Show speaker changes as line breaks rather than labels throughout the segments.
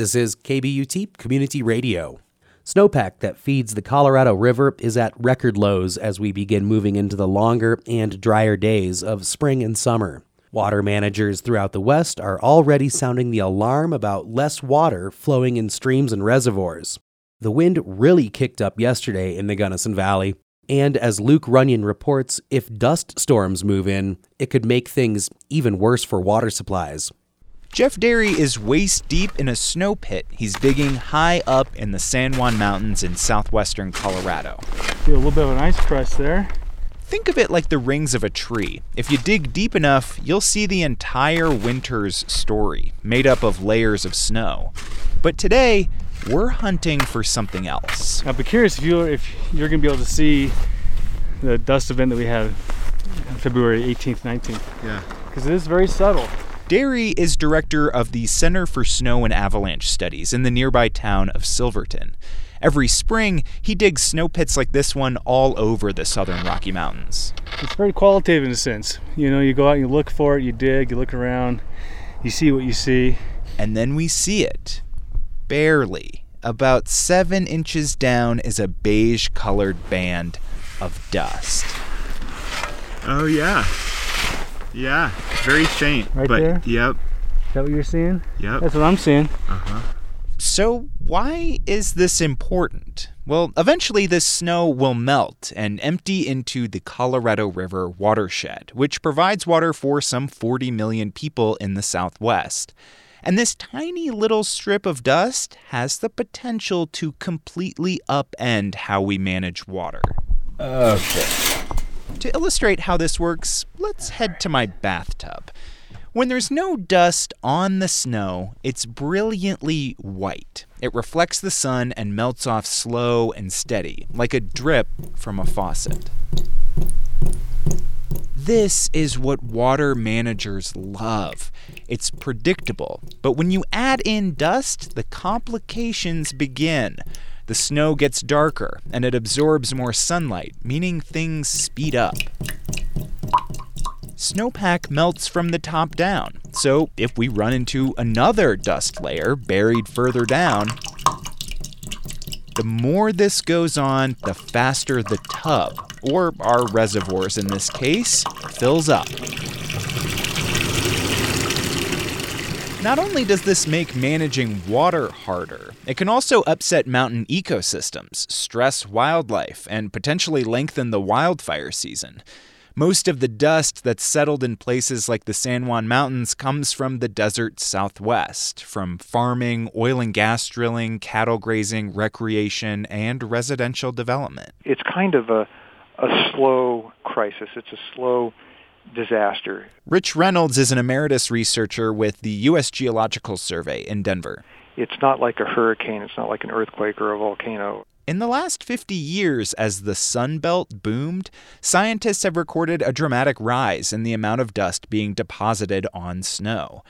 This is KBUT Community Radio. Snowpack that feeds the Colorado River is at record lows as we begin moving into the longer and drier days of spring and summer. Water managers throughout the West are already sounding the alarm about less water flowing in streams and reservoirs. The wind really kicked up yesterday in the Gunnison Valley, and as Luke Runyon reports, if dust storms move in, it could make things even worse for water supplies.
Jeff Derry is waist deep in a snow pit he's digging high up in the San Juan Mountains in southwestern Colorado.
Feel a little bit of an ice crust there.
Think of it like the rings of a tree. If you dig deep enough, you'll see the entire winter's story, made up of layers of snow. But today, we're hunting for something else.
I'd be curious if you're if you're gonna be able to see the dust event that we had February 18th, 19th.
Yeah.
Because it is very subtle.
Derry is director of the Center for Snow and Avalanche Studies in the nearby town of Silverton. Every spring, he digs snow pits like this one all over the southern Rocky Mountains.
It's very qualitative in a sense. You know, you go out, and you look for it, you dig, you look around, you see what you see.
And then we see it. Barely. About seven inches down is a beige colored band of dust.
Oh yeah. Yeah. Very faint.
Right
but
there?
yep.
Is that what you're seeing?
Yep.
That's what I'm seeing. Uh-huh.
So, why is this important? Well, eventually, this snow will melt and empty into the Colorado River watershed, which provides water for some 40 million people in the Southwest. And this tiny little strip of dust has the potential to completely upend how we manage water.
Okay.
To illustrate how this works, let's head to my bathtub. When there's no dust on the snow, it's brilliantly white. It reflects the sun and melts off slow and steady, like a drip from a faucet. This is what water managers love. It's predictable, but when you add in dust, the complications begin. The snow gets darker and it absorbs more sunlight, meaning things speed up. Snowpack melts from the top down, so if we run into another dust layer buried further down, the more this goes on, the faster the tub, or our reservoirs in this case, fills up. Not only does this make managing water harder, it can also upset mountain ecosystems, stress wildlife, and potentially lengthen the wildfire season. Most of the dust that's settled in places like the San Juan Mountains comes from the desert southwest, from farming, oil and gas drilling, cattle grazing, recreation, and residential development.
it's kind of a a slow crisis. It's a slow disaster.
Rich Reynolds is an emeritus researcher with the U.S. Geological Survey in Denver.
It's not like a hurricane. It's not like an earthquake or a volcano.
In the last 50 years, as the Sun Belt boomed, scientists have recorded a dramatic rise in the amount of dust being deposited on snow.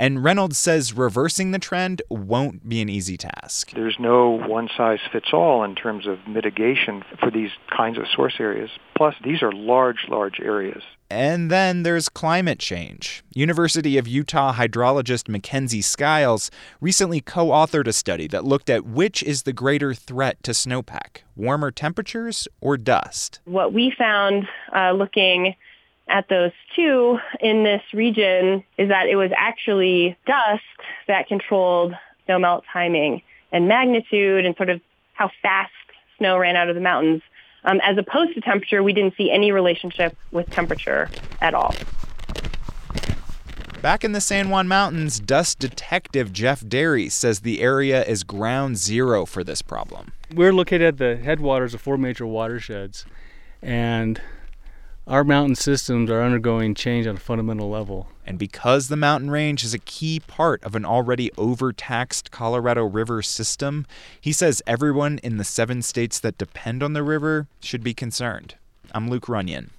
And Reynolds says reversing the trend won't be an easy task.
There's no one size fits all in terms of mitigation for these kinds of source areas. Plus, these are large, large areas.
And then there's climate change. University of Utah hydrologist McKenzie Skiles recently co authored a study that looked at which is the greater threat to snowpack warmer temperatures or dust.
What we found uh, looking at those two in this region is that it was actually dust that controlled snow melt timing and magnitude and sort of how fast snow ran out of the mountains. Um, as opposed to temperature, we didn't see any relationship with temperature at all.
Back in the San Juan Mountains, dust detective Jeff Derry says the area is ground zero for this problem.
We're located at the headwaters of four major watersheds, and our mountain systems are undergoing change on a fundamental level.
And because the mountain range is a key part of an already overtaxed Colorado River system, he says everyone in the seven states that depend on the river should be concerned. I'm Luke Runyon.